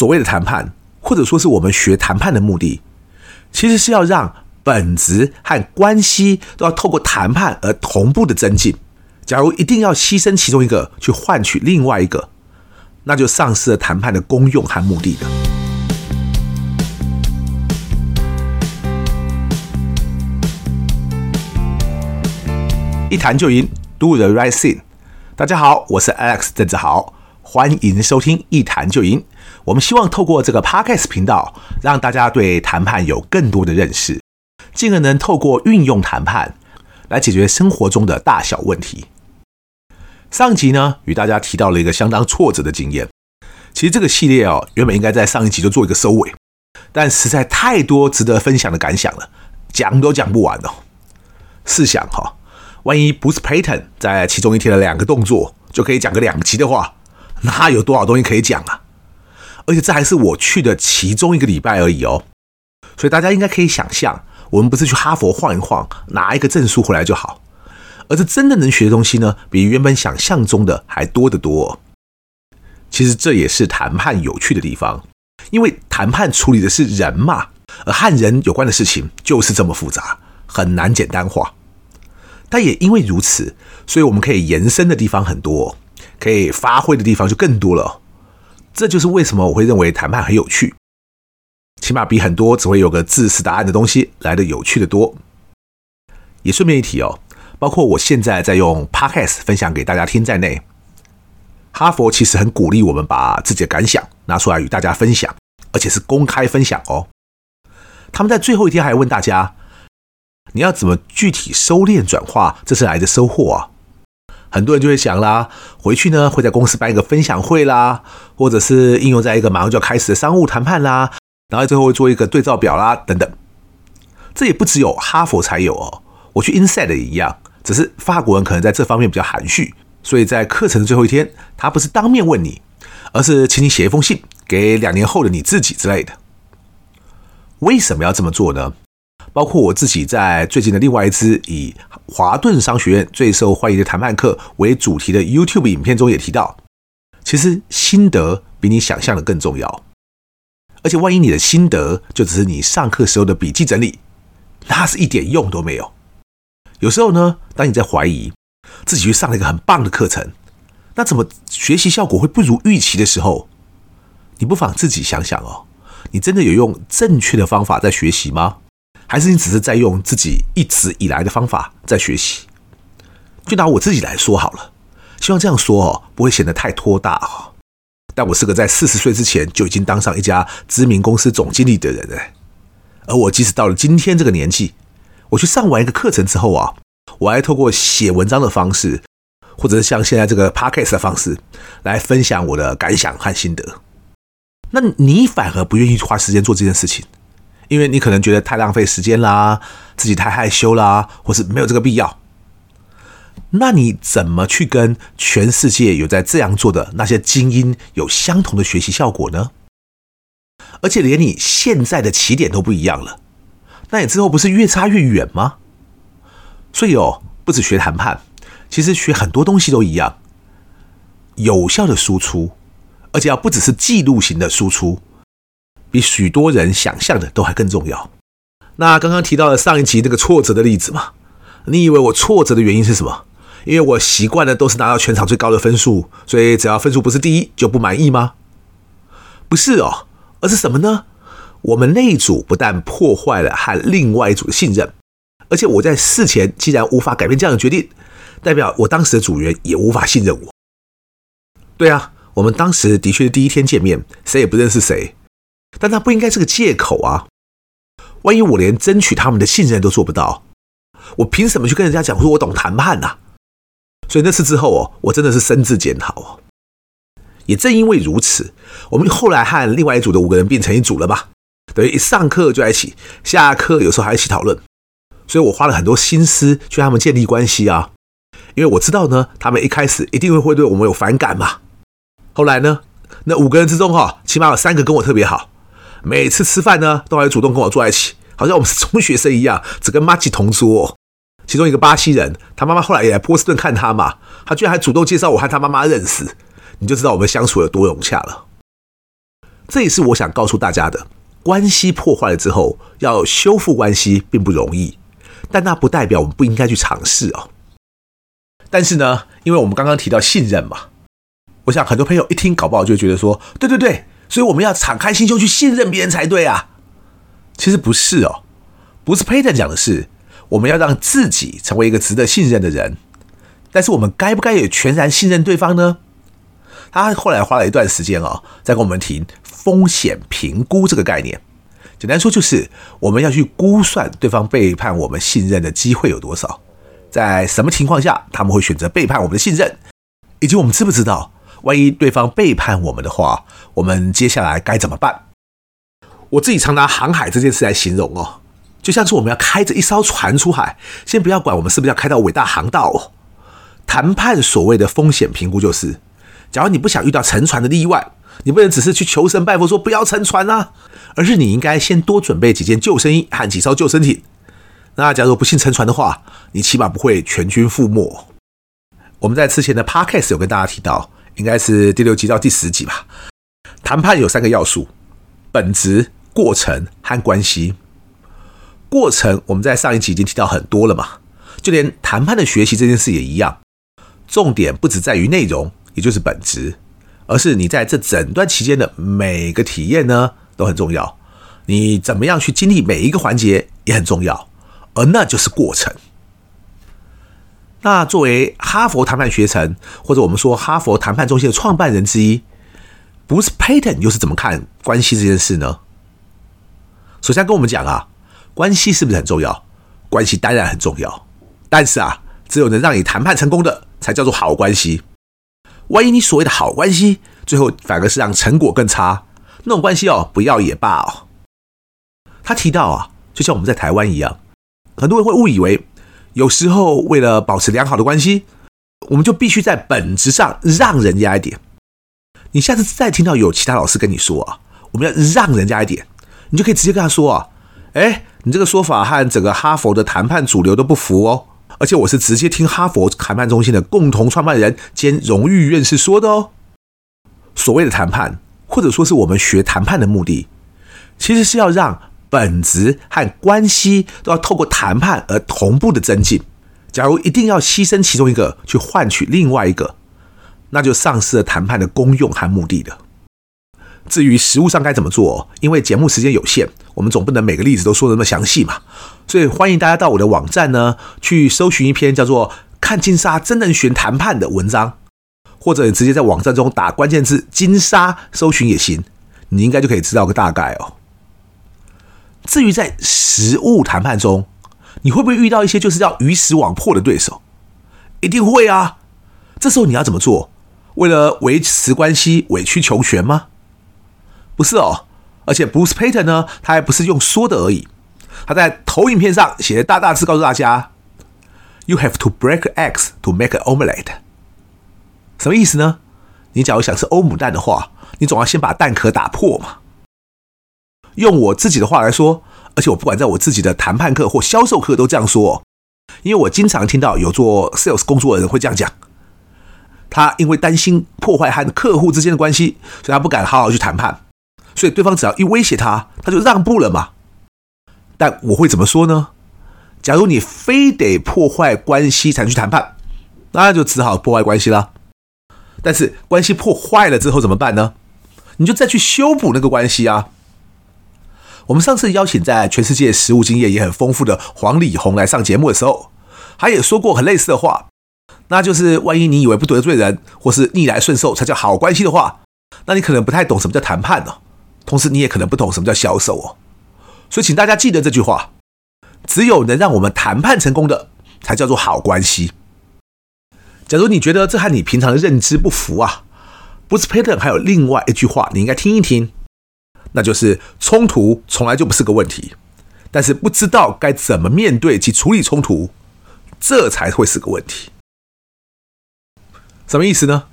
所谓的谈判，或者说是我们学谈判的目的，其实是要让本质和关系都要透过谈判而同步的增进。假如一定要牺牲其中一个去换取另外一个，那就丧失了谈判的功用和目的了。一谈就赢，Do the right thing。大家好，我是 Alex 郑志豪，欢迎收听一谈就赢。我们希望透过这个 Podcast 频道，让大家对谈判有更多的认识，进而能透过运用谈判来解决生活中的大小问题。上集呢，与大家提到了一个相当挫折的经验。其实这个系列哦，原本应该在上一集就做一个收尾，但实在太多值得分享的感想了，讲都讲不完哦。试想哈。万一 Bruce Payton 在其中一天的两个动作就可以讲个两集的话，那有多少东西可以讲啊？而且这还是我去的其中一个礼拜而已哦。所以大家应该可以想象，我们不是去哈佛晃一晃，拿一个证书回来就好，而是真的能学的东西呢，比原本想象中的还多得多。其实这也是谈判有趣的地方，因为谈判处理的是人嘛，而和人有关的事情就是这么复杂，很难简单化。但也因为如此，所以我们可以延伸的地方很多，可以发挥的地方就更多了。这就是为什么我会认为谈判很有趣，起码比很多只会有个自私答案的东西来得有趣的多。也顺便一提哦，包括我现在在用 Podcast 分享给大家听在内，哈佛其实很鼓励我们把自己的感想拿出来与大家分享，而且是公开分享哦。他们在最后一天还问大家。你要怎么具体收敛转化这次来的收获啊？很多人就会想啦，回去呢会在公司办一个分享会啦，或者是应用在一个马上就要开始的商务谈判啦，然后最后会做一个对照表啦等等。这也不只有哈佛才有哦，我去 Insight 也一样，只是法国人可能在这方面比较含蓄，所以在课程的最后一天，他不是当面问你，而是请你写一封信给两年后的你自己之类的。为什么要这么做呢？包括我自己在最近的另外一支以华顿商学院最受欢迎的谈判课为主题的 YouTube 影片中也提到，其实心得比你想象的更重要。而且万一你的心得就只是你上课时候的笔记整理，那是一点用都没有。有时候呢，当你在怀疑自己去上了一个很棒的课程，那怎么学习效果会不如预期的时候，你不妨自己想想哦，你真的有用正确的方法在学习吗？还是你只是在用自己一直以来的方法在学习？就拿我自己来说好了，希望这样说哦，不会显得太拖大哈。但我是个在四十岁之前就已经当上一家知名公司总经理的人哎，而我即使到了今天这个年纪，我去上完一个课程之后啊，我还透过写文章的方式，或者是像现在这个 podcast 的方式来分享我的感想和心得。那你反而不愿意花时间做这件事情？因为你可能觉得太浪费时间啦，自己太害羞啦，或是没有这个必要。那你怎么去跟全世界有在这样做的那些精英有相同的学习效果呢？而且连你现在的起点都不一样了，那你之后不是越差越远吗？所以哦，不止学谈判，其实学很多东西都一样，有效的输出，而且要不只是记录型的输出。比许多人想象的都还更重要。那刚刚提到了上一集那个挫折的例子嘛？你以为我挫折的原因是什么？因为我习惯的都是拿到全场最高的分数，所以只要分数不是第一就不满意吗？不是哦，而是什么呢？我们那一组不但破坏了和另外一组的信任，而且我在事前既然无法改变这样的决定，代表我当时的组员也无法信任我。对啊，我们当时的确是第一天见面，谁也不认识谁。但那不应该是个借口啊！万一我连争取他们的信任都做不到，我凭什么去跟人家讲说我懂谈判呢？所以那次之后哦，我真的是深自检讨哦。也正因为如此，我们后来和另外一组的五个人变成一组了吧？等于一上课就在一起，下课有时候还一起讨论。所以我花了很多心思去跟他们建立关系啊，因为我知道呢，他们一开始一定会会对我们有反感嘛。后来呢，那五个人之中哈，起码有三个跟我特别好。每次吃饭呢，都还主动跟我坐在一起，好像我们是中学生一样，只跟麻吉同桌。其中一个巴西人，他妈妈后来也来波士顿看他嘛，他居然还主动介绍我和他妈妈认识，你就知道我们相处有多融洽了。这也是我想告诉大家的：关系破坏了之后，要修复关系并不容易，但那不代表我们不应该去尝试哦。但是呢，因为我们刚刚提到信任嘛，我想很多朋友一听搞不好就觉得说：对对对，所以我们要敞开心胸去信任别人才对啊。其实不是哦，不是 Peyton 讲的是，我们要让自己成为一个值得信任的人。但是我们该不该也全然信任对方呢？他后来花了一段时间哦，在跟我们提风险评估这个概念。简单说就是，我们要去估算对方背叛我们信任的机会有多少，在什么情况下他们会选择背叛我们的信任，以及我们知不知道，万一对方背叛我们的话，我们接下来该怎么办？我自己常拿航海这件事来形容哦，就像是我们要开着一艘船出海，先不要管我们是不是要开到伟大航道哦。谈判所谓的风险评估就是，假如你不想遇到沉船的意外，你不能只是去求神拜佛说不要沉船啊，而是你应该先多准备几件救生衣和几艘救生艇。那假如不幸沉船的话，你起码不会全军覆没。我们在之前的 Podcast 有跟大家提到，应该是第六集到第十集吧。谈判有三个要素：本质、过程和关系。过程我们在上一集已经提到很多了嘛，就连谈判的学习这件事也一样。重点不只在于内容，也就是本质，而是你在这整段期间的每个体验呢，都很重要。你怎么样去经历每一个环节也很重要，而那就是过程。那作为哈佛谈判学程，或者我们说哈佛谈判中心的创办人之一，Bruce Peyton 又是怎么看关系这件事呢？首先跟我们讲啊，关系是不是很重要？关系当然很重要，但是啊，只有能让你谈判成功的。才叫做好关系。万一你所谓的好关系，最后反而是让成果更差，那种关系哦，不要也罢哦。他提到啊，就像我们在台湾一样，很多人会误以为，有时候为了保持良好的关系，我们就必须在本质上让人家一点。你下次再听到有其他老师跟你说啊，我们要让人家一点，你就可以直接跟他说啊，哎，你这个说法和整个哈佛的谈判主流都不符哦。而且我是直接听哈佛谈判中心的共同创办人兼荣誉院士说的哦。所谓的谈判，或者说是我们学谈判的目的，其实是要让本质和关系都要透过谈判而同步的增进。假如一定要牺牲其中一个去换取另外一个，那就丧失了谈判的功用和目的了。至于实务上该怎么做，因为节目时间有限，我们总不能每个例子都说得那么详细嘛。所以欢迎大家到我的网站呢，去搜寻一篇叫做《看金沙真能选谈判》的文章，或者你直接在网站中打关键字“金沙”搜寻也行，你应该就可以知道个大概哦。至于在实物谈判中，你会不会遇到一些就是要鱼死网破的对手？一定会啊。这时候你要怎么做？为了维持关系，委曲求全吗？不是哦。而且 Bruce Peyton 呢，他还不是用说的而已。他在投影片上写的大大字告诉大家：“You have to break eggs to make an omelette。”什么意思呢？你假如想吃欧姆蛋的话，你总要先把蛋壳打破嘛。用我自己的话来说，而且我不管在我自己的谈判课或销售课都这样说，因为我经常听到有做 sales 工作的人会这样讲。他因为担心破坏和客户之间的关系，所以他不敢好好去谈判，所以对方只要一威胁他，他就让步了嘛。但我会怎么说呢？假如你非得破坏关系才去谈判，那就只好破坏关系了。但是关系破坏了之后怎么办呢？你就再去修补那个关系啊。我们上次邀请在全世界实务经验也很丰富的黄礼红来上节目的时候，他也说过很类似的话，那就是万一你以为不得罪人或是逆来顺受才叫好关系的话，那你可能不太懂什么叫谈判呢。同时，你也可能不懂什么叫销售哦。所以，请大家记得这句话：只有能让我们谈判成功的，才叫做好关系。假如你觉得这和你平常的认知不符啊，Bruce Peyton 还有另外一句话，你应该听一听，那就是冲突从来就不是个问题，但是不知道该怎么面对及处理冲突，这才会是个问题。什么意思呢？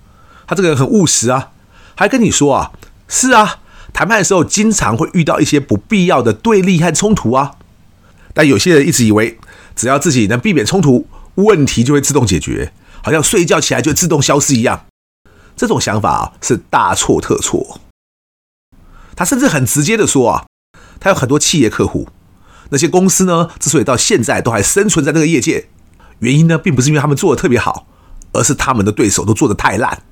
他这个人很务实啊，还跟你说啊，是啊。谈判的时候，经常会遇到一些不必要的对立和冲突啊。但有些人一直以为，只要自己能避免冲突，问题就会自动解决，好像睡觉起来就自动消失一样。这种想法啊，是大错特错。他甚至很直接的说啊，他有很多企业客户，那些公司呢，之所以到现在都还生存在那个业界，原因呢，并不是因为他们做的特别好，而是他们的对手都做的太烂。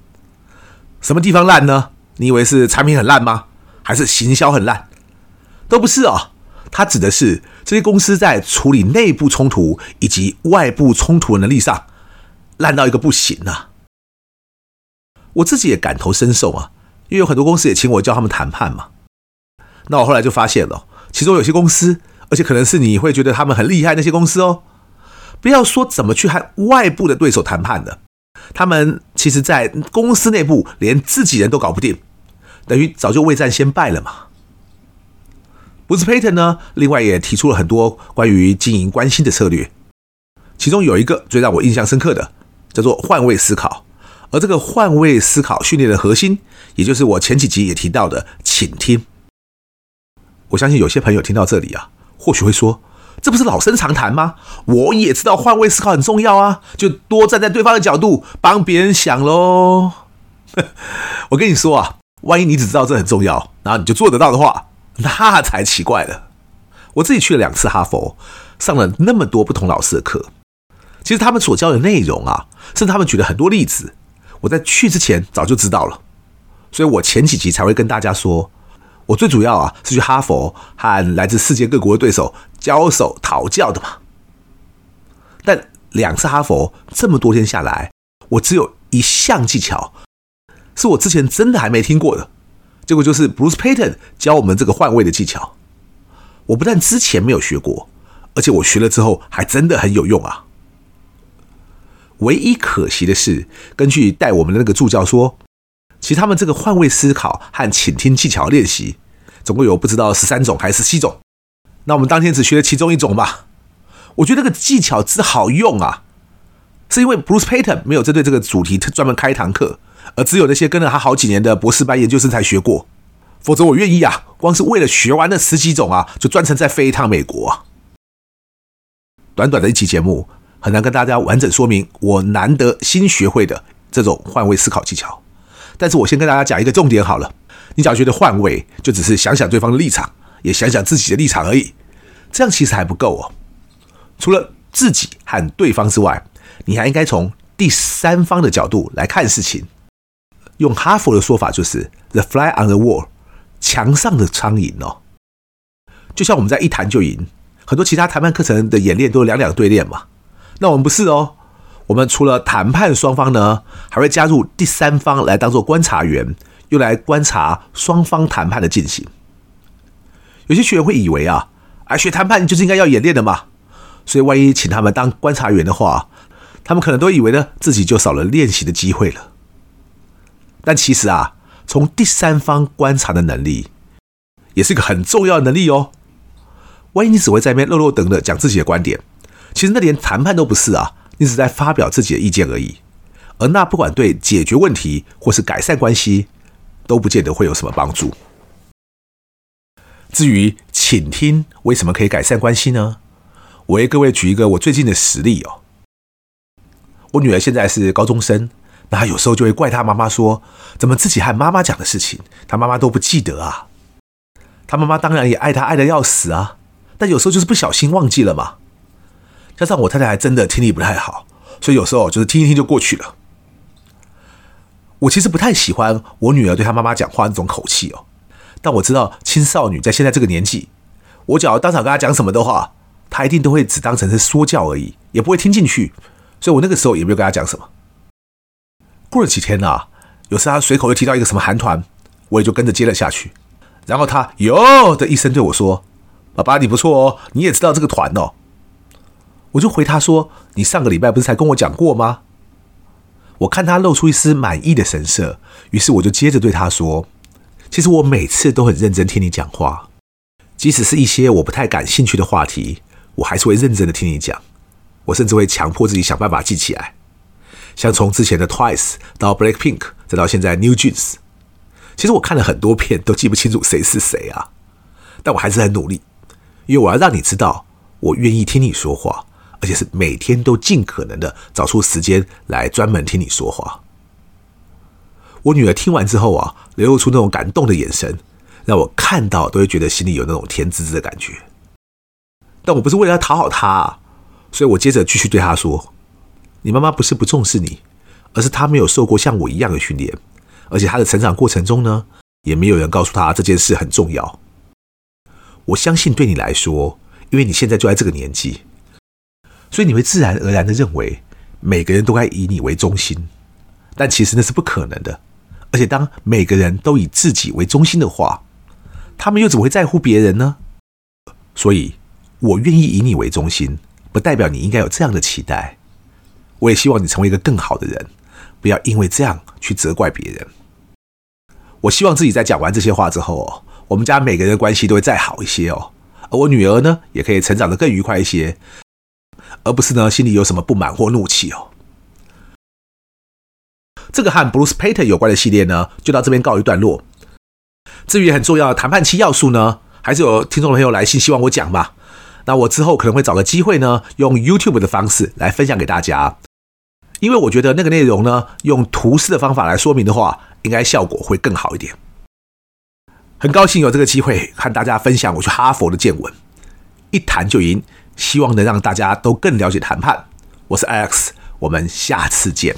什么地方烂呢？你以为是产品很烂吗？还是行销很烂？都不是哦。他指的是这些公司在处理内部冲突以及外部冲突的能力上烂到一个不行啊。我自己也感同身受啊，因为有很多公司也请我教他们谈判嘛。那我后来就发现了，其中有些公司，而且可能是你会觉得他们很厉害那些公司哦，不要说怎么去和外部的对手谈判的，他们其实在公司内部连自己人都搞不定，等于早就未战先败了嘛。Bruce Payton 呢，另外也提出了很多关于经营关系的策略，其中有一个最让我印象深刻的，叫做换位思考。而这个换位思考训练的核心，也就是我前几集也提到的倾听。我相信有些朋友听到这里啊，或许会说，这不是老生常谈吗？我也知道换位思考很重要啊，就多站在对方的角度帮别人想喽。我跟你说啊，万一你只知道这很重要，然后你就做得到的话。那才奇怪了。我自己去了两次哈佛，上了那么多不同老师的课。其实他们所教的内容啊，甚至他们举了很多例子，我在去之前早就知道了。所以我前几集才会跟大家说，我最主要啊是去哈佛和来自世界各国的对手交手讨教的嘛。但两次哈佛这么多天下来，我只有一项技巧，是我之前真的还没听过的。结果就是 Bruce Payton 教我们这个换位的技巧。我不但之前没有学过，而且我学了之后还真的很有用啊。唯一可惜的是，根据带我们的那个助教说，其实他们这个换位思考和倾听技巧练习，总共有不知道十三种还是七种。那我们当天只学了其中一种吧。我觉得这个技巧之好用啊，是因为 Bruce Payton 没有针对这个主题专门开一堂课。而只有那些跟了他好几年的博士班研究生才学过，否则我愿意啊，光是为了学完那十几种啊，就专程再飞一趟美国啊。短短的一期节目，很难跟大家完整说明我难得新学会的这种换位思考技巧。但是我先跟大家讲一个重点好了，你只要觉得换位，就只是想想对方的立场，也想想自己的立场而已，这样其实还不够哦。除了自己和对方之外，你还应该从第三方的角度来看事情。用哈佛的说法就是 “the fly on the wall”，墙上的苍蝇哦。就像我们在一谈就赢，很多其他谈判课程的演练都是两两对练嘛。那我们不是哦，我们除了谈判双方呢，还会加入第三方来当做观察员，用来观察双方谈判的进行。有些学员会以为啊，啊学谈判就是应该要演练的嘛，所以万一请他们当观察员的话，他们可能都以为呢自己就少了练习的机会了。但其实啊，从第三方观察的能力，也是一个很重要的能力哦。万一你只会在那边落落等的讲自己的观点，其实那连谈判都不是啊，你只是在发表自己的意见而已。而那不管对解决问题或是改善关系，都不见得会有什么帮助。至于倾听为什么可以改善关系呢？我为各位举一个我最近的实例哦。我女儿现在是高中生。那她有时候就会怪她妈妈说：“怎么自己和妈妈讲的事情，她妈妈都不记得啊？”她妈妈当然也爱她爱得要死啊，但有时候就是不小心忘记了嘛。加上我太太还真的听力不太好，所以有时候就是听一听就过去了。我其实不太喜欢我女儿对她妈妈讲话那种口气哦，但我知道青少女在现在这个年纪，我只要当场跟她讲什么的话，她一定都会只当成是说教而已，也不会听进去。所以我那个时候也没有跟她讲什么。过了几天啊，有时她随口又提到一个什么韩团，我也就跟着接了下去。然后她哟的一声对我说：“爸爸，你不错哦，你也知道这个团哦。”我就回他说：“你上个礼拜不是才跟我讲过吗？”我看他露出一丝满意的神色，于是我就接着对他说：“其实我每次都很认真听你讲话，即使是一些我不太感兴趣的话题，我还是会认真的听你讲。我甚至会强迫自己想办法记起来。”像从之前的 Twice 到 Blackpink，再到现在 New Jeans，其实我看了很多遍都记不清楚谁是谁啊，但我还是很努力，因为我要让你知道我愿意听你说话，而且是每天都尽可能的找出时间来专门听你说话。我女儿听完之后啊，流露出那种感动的眼神，让我看到都会觉得心里有那种甜滋滋的感觉。但我不是为了要讨好她啊，所以我接着继续对她说：“你妈妈不是不重视你，而是她没有受过像我一样的训练，而且她的成长过程中呢，也没有人告诉她这件事很重要。我相信对你来说，因为你现在就在这个年纪，所以你会自然而然的认为每个人都该以你为中心，但其实那是不可能的。而且当每个人都以自己为中心的话，他们又怎么会在乎别人呢？所以。”我愿意以你为中心，不代表你应该有这样的期待。我也希望你成为一个更好的人，不要因为这样去责怪别人。我希望自己在讲完这些话之后哦，我们家每个人的关系都会再好一些哦，而我女儿呢，也可以成长得更愉快一些，而不是呢心里有什么不满或怒气哦。这个和 Bruce Payton 有关的系列呢，就到这边告一段落。至于很重要的谈判七要素呢，还是有听众朋友来信希望我讲吧。那我之后可能会找个机会呢，用 YouTube 的方式来分享给大家，因为我觉得那个内容呢，用图示的方法来说明的话，应该效果会更好一点。很高兴有这个机会和大家分享我去哈佛的见闻，一谈就赢，希望能让大家都更了解谈判。我是 Alex，我们下次见。